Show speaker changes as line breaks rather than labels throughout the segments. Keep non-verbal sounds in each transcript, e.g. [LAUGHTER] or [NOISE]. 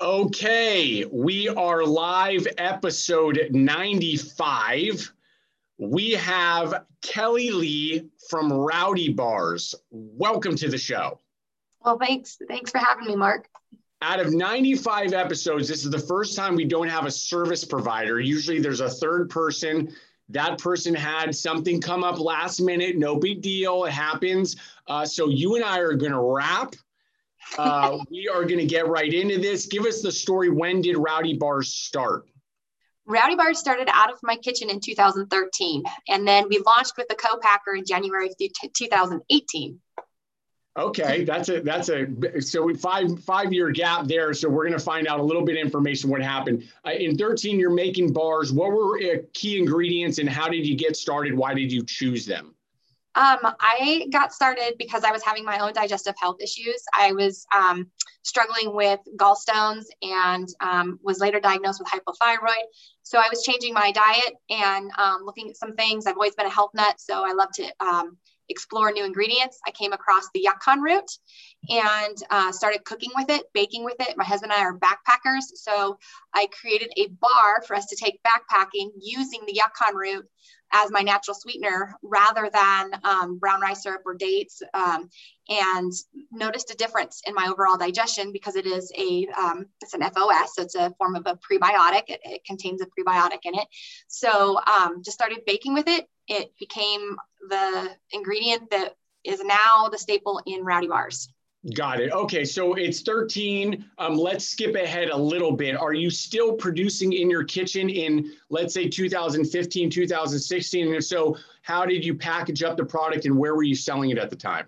okay, we are live, episode 95. We have Kelly Lee from Rowdy Bars. Welcome to the show.
Well, thanks. Thanks for having me, Mark.
Out of 95 episodes, this is the first time we don't have a service provider. Usually there's a third person. That person had something come up last minute. No big deal. It happens. Uh, so you and I are going to wrap. Uh, we are going to get right into this. Give us the story. When did Rowdy Bars start?
Rowdy Bars started out of my kitchen in 2013, and then we launched with the co-packer in January of 2018.
Okay, that's a that's a so we five five year gap there. So we're going to find out a little bit of information what happened uh, in 13. You're making bars. What were uh, key ingredients, and how did you get started? Why did you choose them?
Um, I got started because I was having my own digestive health issues. I was um, struggling with gallstones and um, was later diagnosed with hypothyroid. So I was changing my diet and um, looking at some things. I've always been a health nut, so I love to um, explore new ingredients. I came across the yacon root and uh, started cooking with it, baking with it. My husband and I are backpackers. So I created a bar for us to take backpacking using the yacon root as my natural sweetener rather than um, brown rice syrup or dates um, and noticed a difference in my overall digestion because it is a um, it's an fos so it's a form of a prebiotic it, it contains a prebiotic in it so um, just started baking with it it became the ingredient that is now the staple in rowdy bars
Got it. Okay, so it's 13. Um, let's skip ahead a little bit. Are you still producing in your kitchen in, let's say, 2015, 2016? And if so, how did you package up the product and where were you selling it at the time?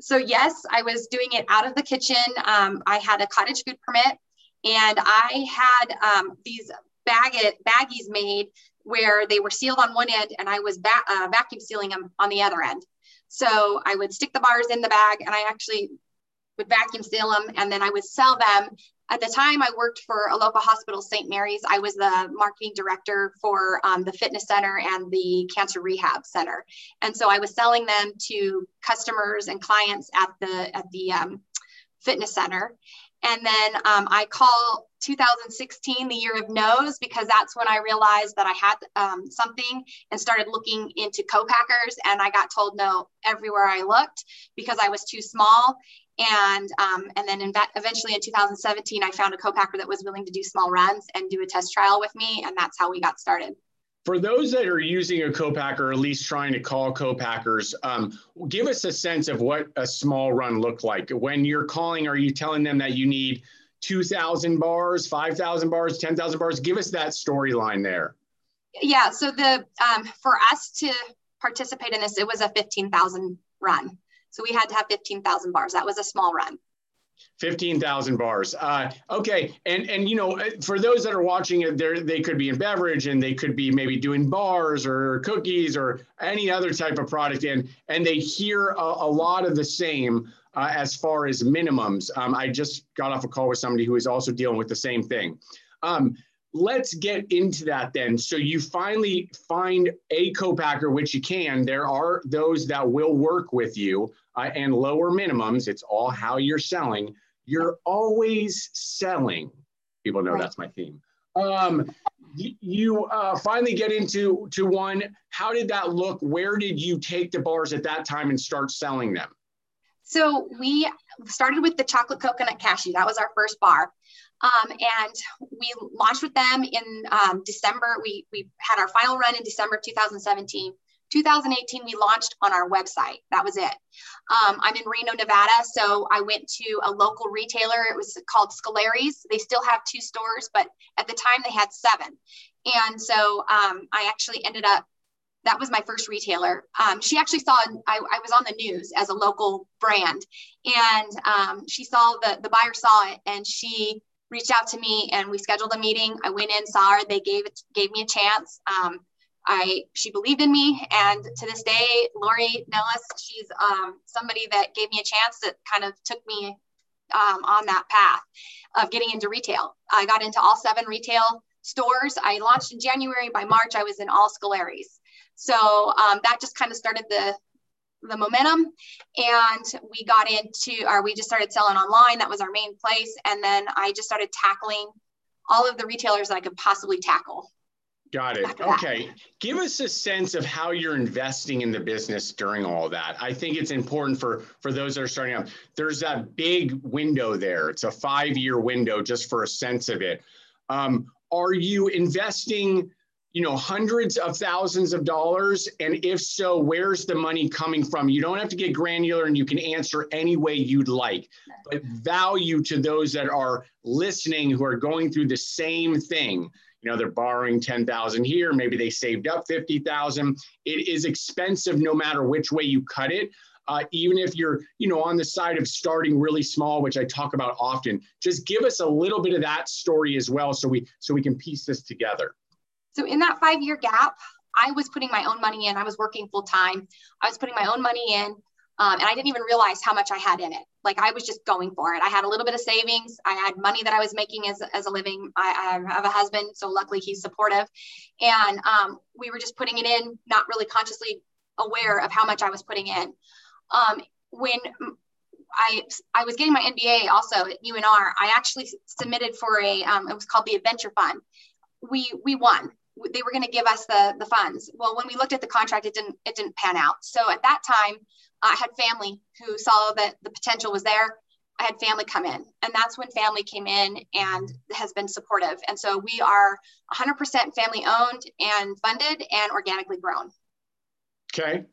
So, yes, I was doing it out of the kitchen. Um, I had a cottage food permit and I had um, these bag baggies made where they were sealed on one end and I was uh, vacuum sealing them on the other end. So I would stick the bars in the bag and I actually would vacuum seal them and then I would sell them. At the time, I worked for a local hospital, St. Mary's. I was the marketing director for um, the fitness center and the cancer rehab center, and so I was selling them to customers and clients at the at the um, fitness center. And then um, I call 2016 the year of no's because that's when I realized that I had um, something and started looking into co-packers. And I got told no everywhere I looked because I was too small. And um, and then in eventually in 2017, I found a co-packer that was willing to do small runs and do a test trial with me, and that's how we got started
for those that are using a co-packer, or at least trying to call co-packers, um, give us a sense of what a small run looked like. When you're calling, are you telling them that you need 2,000 bars, 5,000 bars, 10,000 bars? Give us that storyline there.
Yeah. So the um, for us to participate in this, it was a 15,000 run. So we had to have 15,000 bars. That was a small run.
15,000 bars. Uh, okay. And, and, you know, for those that are watching it, there, they could be in beverage and they could be maybe doing bars or cookies or any other type of product. And, and they hear a, a lot of the same uh, as far as minimums. Um, I just got off a call with somebody who is also dealing with the same thing. Um, let's get into that then. So you finally find a co-packer, which you can. There are those that will work with you uh, and lower minimums. It's all how you're selling you're always selling. People know right. that's my theme. Um, you uh, finally get into to one. How did that look? Where did you take the bars at that time and start selling them?
So we started with the chocolate coconut cashew. That was our first bar. Um, and we launched with them in um, December. We, we had our final run in December of 2017. 2018, we launched on our website. That was it. Um, I'm in Reno, Nevada. So I went to a local retailer. It was called Scolari's. They still have two stores, but at the time they had seven. And so um, I actually ended up, that was my first retailer. Um, she actually saw, I, I, was on the news as a local brand. And um, she saw the, the buyer saw it and she reached out to me and we scheduled a meeting. I went in, saw her, they gave gave me a chance. Um, I she believed in me, and to this day, Lori Nellis, she's um, somebody that gave me a chance that kind of took me um, on that path of getting into retail. I got into all seven retail stores. I launched in January. By March, I was in all Scolari's. So um, that just kind of started the the momentum and we got into or we just started selling online that was our main place and then i just started tackling all of the retailers that i could possibly tackle
Got it. Okay. Give us a sense of how you're investing in the business during all that. I think it's important for for those that are starting out. There's that big window there. It's a five year window just for a sense of it. Um, are you investing, you know, hundreds of thousands of dollars? And if so, where's the money coming from? You don't have to get granular, and you can answer any way you'd like. But value to those that are listening who are going through the same thing you know they're borrowing 10,000 here maybe they saved up 50,000 it is expensive no matter which way you cut it. Uh, even if you're you know on the side of starting really small which I talk about often just give us a little bit of that story as well so we so we can piece this together.
So in that 5 year gap I was putting my own money in. I was working full time I was putting my own money in um, and I didn't even realize how much I had in it. Like I was just going for it. I had a little bit of savings. I had money that I was making as, as a living. I, I have a husband, so luckily he's supportive. And um, we were just putting it in, not really consciously aware of how much I was putting in. Um, when I I was getting my MBA also at UNR, I actually submitted for a um, it was called the Adventure Fund. We we won. They were going to give us the the funds. Well, when we looked at the contract, it didn't it didn't pan out. So at that time, I had family who saw that the potential was there. I had family come in, and that's when family came in and has been supportive. And so we are 100% family owned and funded and organically grown.
Okay.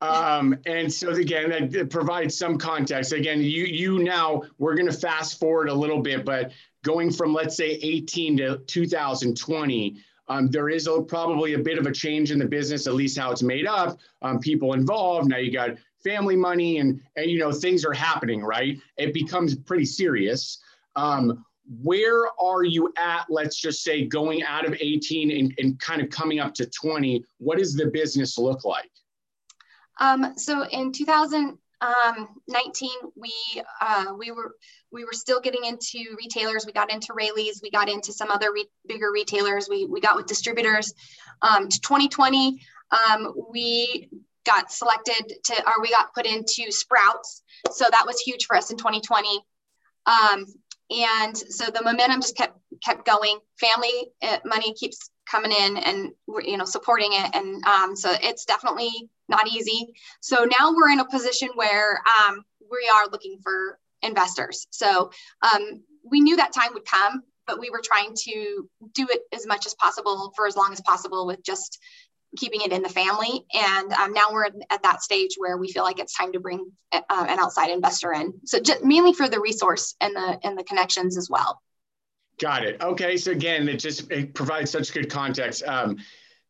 Um, and so again, that provides some context. Again, you you now we're going to fast forward a little bit, but going from let's say 18 to 2020, um, there is a, probably a bit of a change in the business, at least how it's made up. Um, people involved. Now you got family money and, and you know things are happening right it becomes pretty serious um, where are you at let's just say going out of 18 and, and kind of coming up to 20 what does the business look like
um, so in 2019 um, we uh, we were we were still getting into retailers we got into Raley's we got into some other re- bigger retailers we, we got with distributors um, to 2020 um, we got selected to, or we got put into Sprouts. So that was huge for us in 2020. Um, and so the momentum just kept kept going. Family uh, money keeps coming in, and you know supporting it, and um, so it's definitely not easy. So now we're in a position where um, we are looking for investors. So um, we knew that time would come, but we were trying to do it as much as possible for as long as possible with just keeping it in the family. And um, now we're at that stage where we feel like it's time to bring uh, an outside investor in. So just mainly for the resource and the and the connections as well.
Got it. Okay. So again, it just it provides such good context. Um,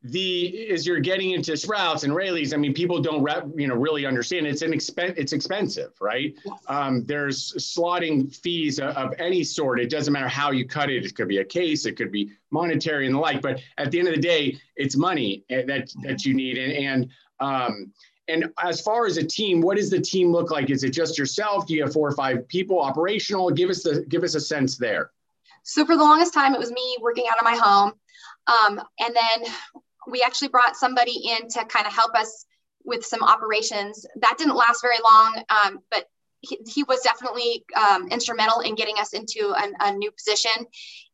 the as you're getting into Sprouts and Raley's, I mean, people don't re, you know really understand it's an expen- it's expensive, right? Yes. Um, there's slotting fees of, of, any sort. It doesn't matter how you cut it. It could be a case, it could be monetary and the like. But at the end of the day, it's money eh, that that you need. And and um, and as far as a team, what does the team look like? Is it just yourself? Do you have four or five people operational? Give us the give us a sense there.
So for the longest time, it was me working out of my home. Um, and then we actually brought somebody in to kind of help us with some operations. That didn't last very long, um, but he, he, was definitely um, instrumental in getting us into an, a new position.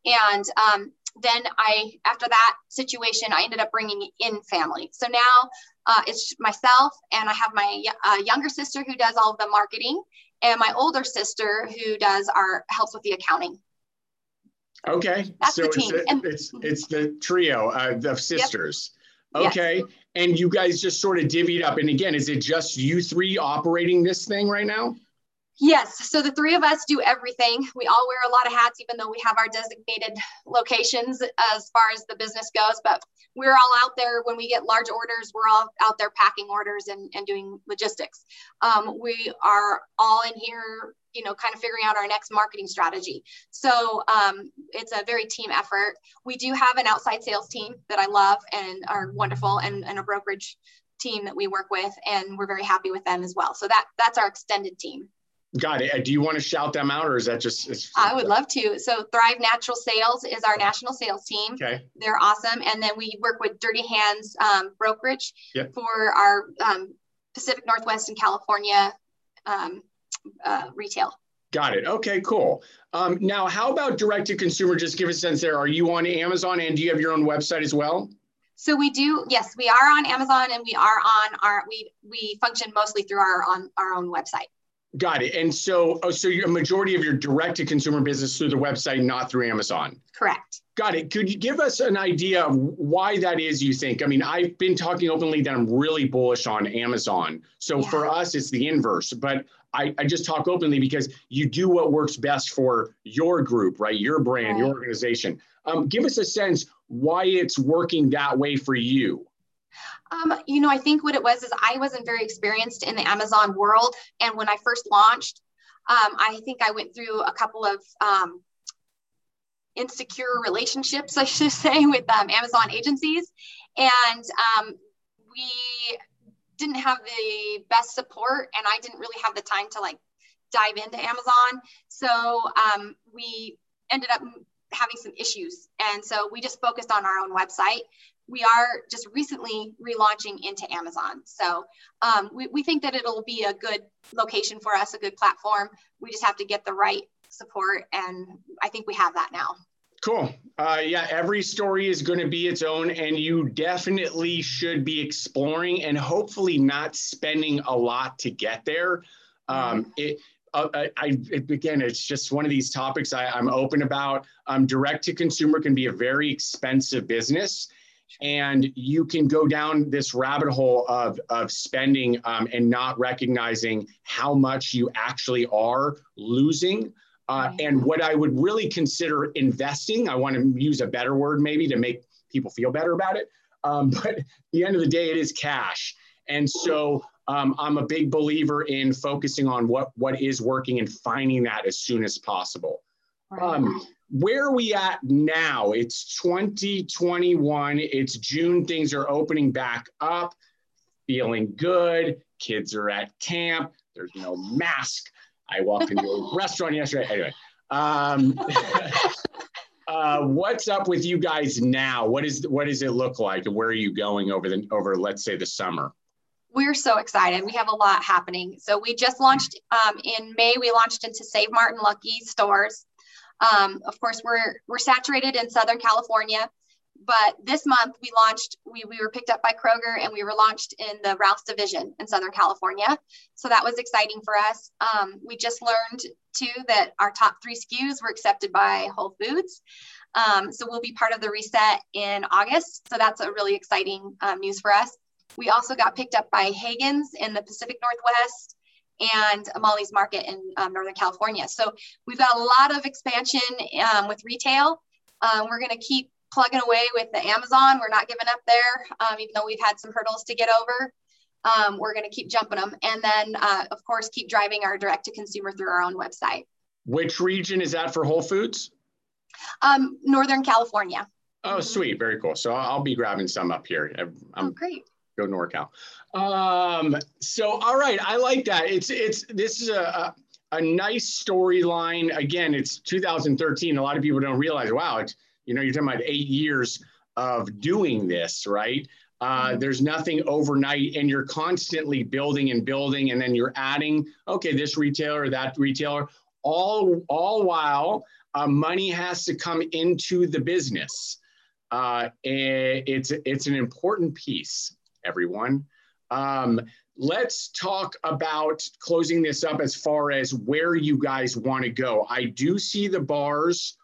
And um, then I, after that situation, I ended up bringing in family. So now uh, it's myself, and I have my uh, younger sister who does all the marketing, and my older sister who does our helps with the accounting.
Okay,
That's
so it's
And-
it's it's the trio uh, of sisters. Okay, and you guys just sort of divvied up. And again, is it just you three operating this thing right now?
Yes. So the three of us do everything. We all wear a lot of hats, even though we have our designated locations as far as the business goes. But we're all out there when we get large orders, we're all out there packing orders and, and doing logistics. Um, we are all in here, you know, kind of figuring out our next marketing strategy. So um, it's a very team effort. We do have an outside sales team that I love and are wonderful and, and a brokerage team that we work with and we're very happy with them as well. So that that's our extended team.
Got it. Do you want to shout them out, or is that just?
I would love to. So Thrive Natural Sales is our national sales team.
Okay.
They're awesome, and then we work with Dirty Hands um, Brokerage
yep.
for our um, Pacific Northwest and California um, uh, retail.
Got it. Okay, cool. Um, now, how about direct to consumer? Just give a sense there. Are you on Amazon and do you have your own website as well?
So we do, yes, we are on Amazon and we are on our, we, we function mostly through our, on our own website.
Got it. And so, oh, so your majority of your direct to consumer business through the website, not through Amazon.
Correct.
Got it. Could you give us an idea of why that is? You think? I mean, I've been talking openly that I'm really bullish on Amazon. So yeah. for us, it's the inverse. But I, I just talk openly because you do what works best for your group, right? Your brand, right. your organization. Um, give us a sense why it's working that way for you.
Um, you know, I think what it was is I wasn't very experienced in the Amazon world. And when I first launched, um, I think I went through a couple of um, insecure relationships, [LAUGHS] I should say, with um, Amazon agencies. And um, we didn't have the best support, and I didn't really have the time to like dive into Amazon. So um, we ended up having some issues. And so we just focused on our own website we are just recently relaunching into Amazon. So um, we, we think that it'll be a good location for us, a good platform. We just have to get the right support, and I think we have that now.
Cool. Uh, yeah, every story is going to be its own, and you definitely should be exploring and hopefully not spending a lot to get there. Um, mm-hmm. it, uh, I, I, again, it's just one of these topics I, am open about. Um, direct to consumer can be a very expensive business and you can go down this rabbit hole of, of spending um, and not recognizing how much you actually are losing. Uh, and what I would really consider investing, I want to use a better word maybe to make people feel better about it. Um, [LAUGHS] but at the end of the day, it is cash. And so um, I'm a big believer in focusing on what, what is working and finding that as soon as possible. Um, where are we at now? It's 2021. It's June. Things are opening back up. Feeling good. Kids are at camp. There's no mask. I walked into a [LAUGHS] restaurant yesterday. Anyway, um, [LAUGHS] uh, what's up with you guys now? What is what does it look like? Where are you going over the over let's say the summer?
We're so excited. We have a lot happening. So we just launched um, in May. We launched into Save Mart and Lucky stores. Um, of course, we're we're saturated in Southern California, but this month we launched. We we were picked up by Kroger and we were launched in the Ralph's division in Southern California. So that was exciting for us. Um, we just learned too that our top three SKUs were accepted by Whole Foods. Um, so we'll be part of the reset in August. So that's a really exciting um, news for us. We also got picked up by Haggen's in the Pacific Northwest and Molly's Market in um, Northern California. So we've got a lot of expansion um, with retail. Um, we're going to keep plugging away with the Amazon. We're not giving up there, um, even though we've had some hurdles to get over. Um, we're going to keep jumping them. And then, uh, of course, keep driving our direct to consumer through our own website.
Which region is that for Whole Foods?
Um, Northern California.
Oh, sweet. Very cool. So I'll be grabbing some up here. I'm,
oh, great
go to NorCal. Um, so, all right, I like that. It's it's this is a a, a nice storyline. Again, it's 2013. A lot of people don't realize. Wow, it's you know you're talking about eight years of doing this, right? Uh, mm-hmm. there's nothing overnight, and you're constantly building and building, and then you're adding. Okay, this retailer, that retailer, all all while uh, money has to come into the business. Uh, it's it's an important piece everyone. Um, let's talk about closing this up as far as where you guys want to go. I do see the bars.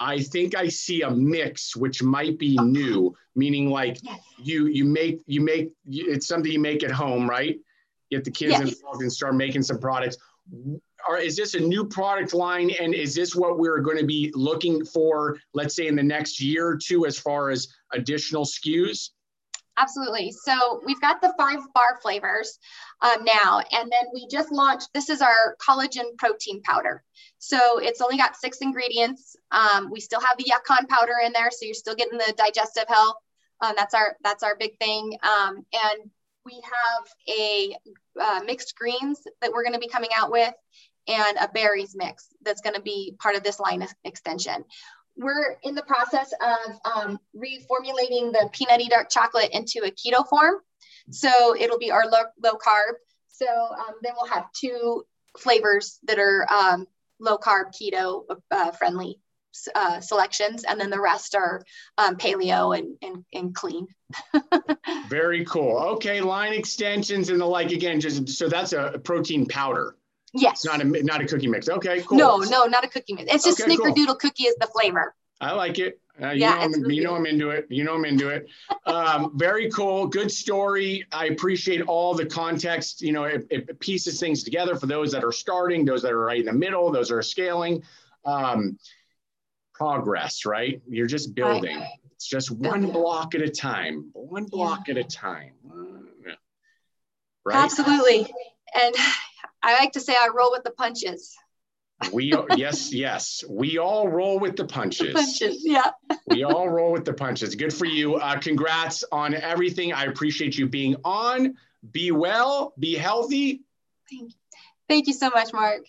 I think I see a mix, which might be new, meaning like yes. you you make you make it's something you make at home, right? Get the kids yes. involved and start making some products. Or is this a new product line, and is this what we're going to be looking for? Let's say in the next year or two, as far as additional SKUs.
Absolutely. So we've got the five bar flavors um, now, and then we just launched. This is our collagen protein powder. So it's only got six ingredients. Um, we still have the yacon powder in there, so you're still getting the digestive health. Um, that's our that's our big thing. Um, and we have a uh, mixed greens that we're going to be coming out with, and a berries mix that's going to be part of this line extension we're in the process of um, reformulating the peanutty dark chocolate into a keto form. So it'll be our low, low carb. So um, then we'll have two flavors that are um, low carb, keto uh, friendly uh, selections, and then the rest are um, paleo and, and, and clean. [LAUGHS]
Very cool. Okay, line extensions and the like. Again, just so that's a protein powder.
Yes.
Not a not a cookie mix. Okay, cool.
No, no, not a cookie mix. It's just okay, snickerdoodle cool. cookie is the flavor.
I like it. Uh, you yeah, know, I'm, you know I'm into it. You know I'm into it. Um, [LAUGHS] very cool. Good story. I appreciate all the context. You know, it, it, pieces things together for those that are starting, those that are right in the middle, those that are scaling. Um, progress, right? You're just building. Right. It's just one block at a time. One block yeah. at a time.
Right? Absolutely. And I like to say I roll with the punches.
We yes yes. We all roll with [LAUGHS] the punches.
punches yeah.
We all roll with the punches. Good for you. Uh, congrats on everything. I appreciate you being on. Be well be healthy.
Thank you, thank you so much mark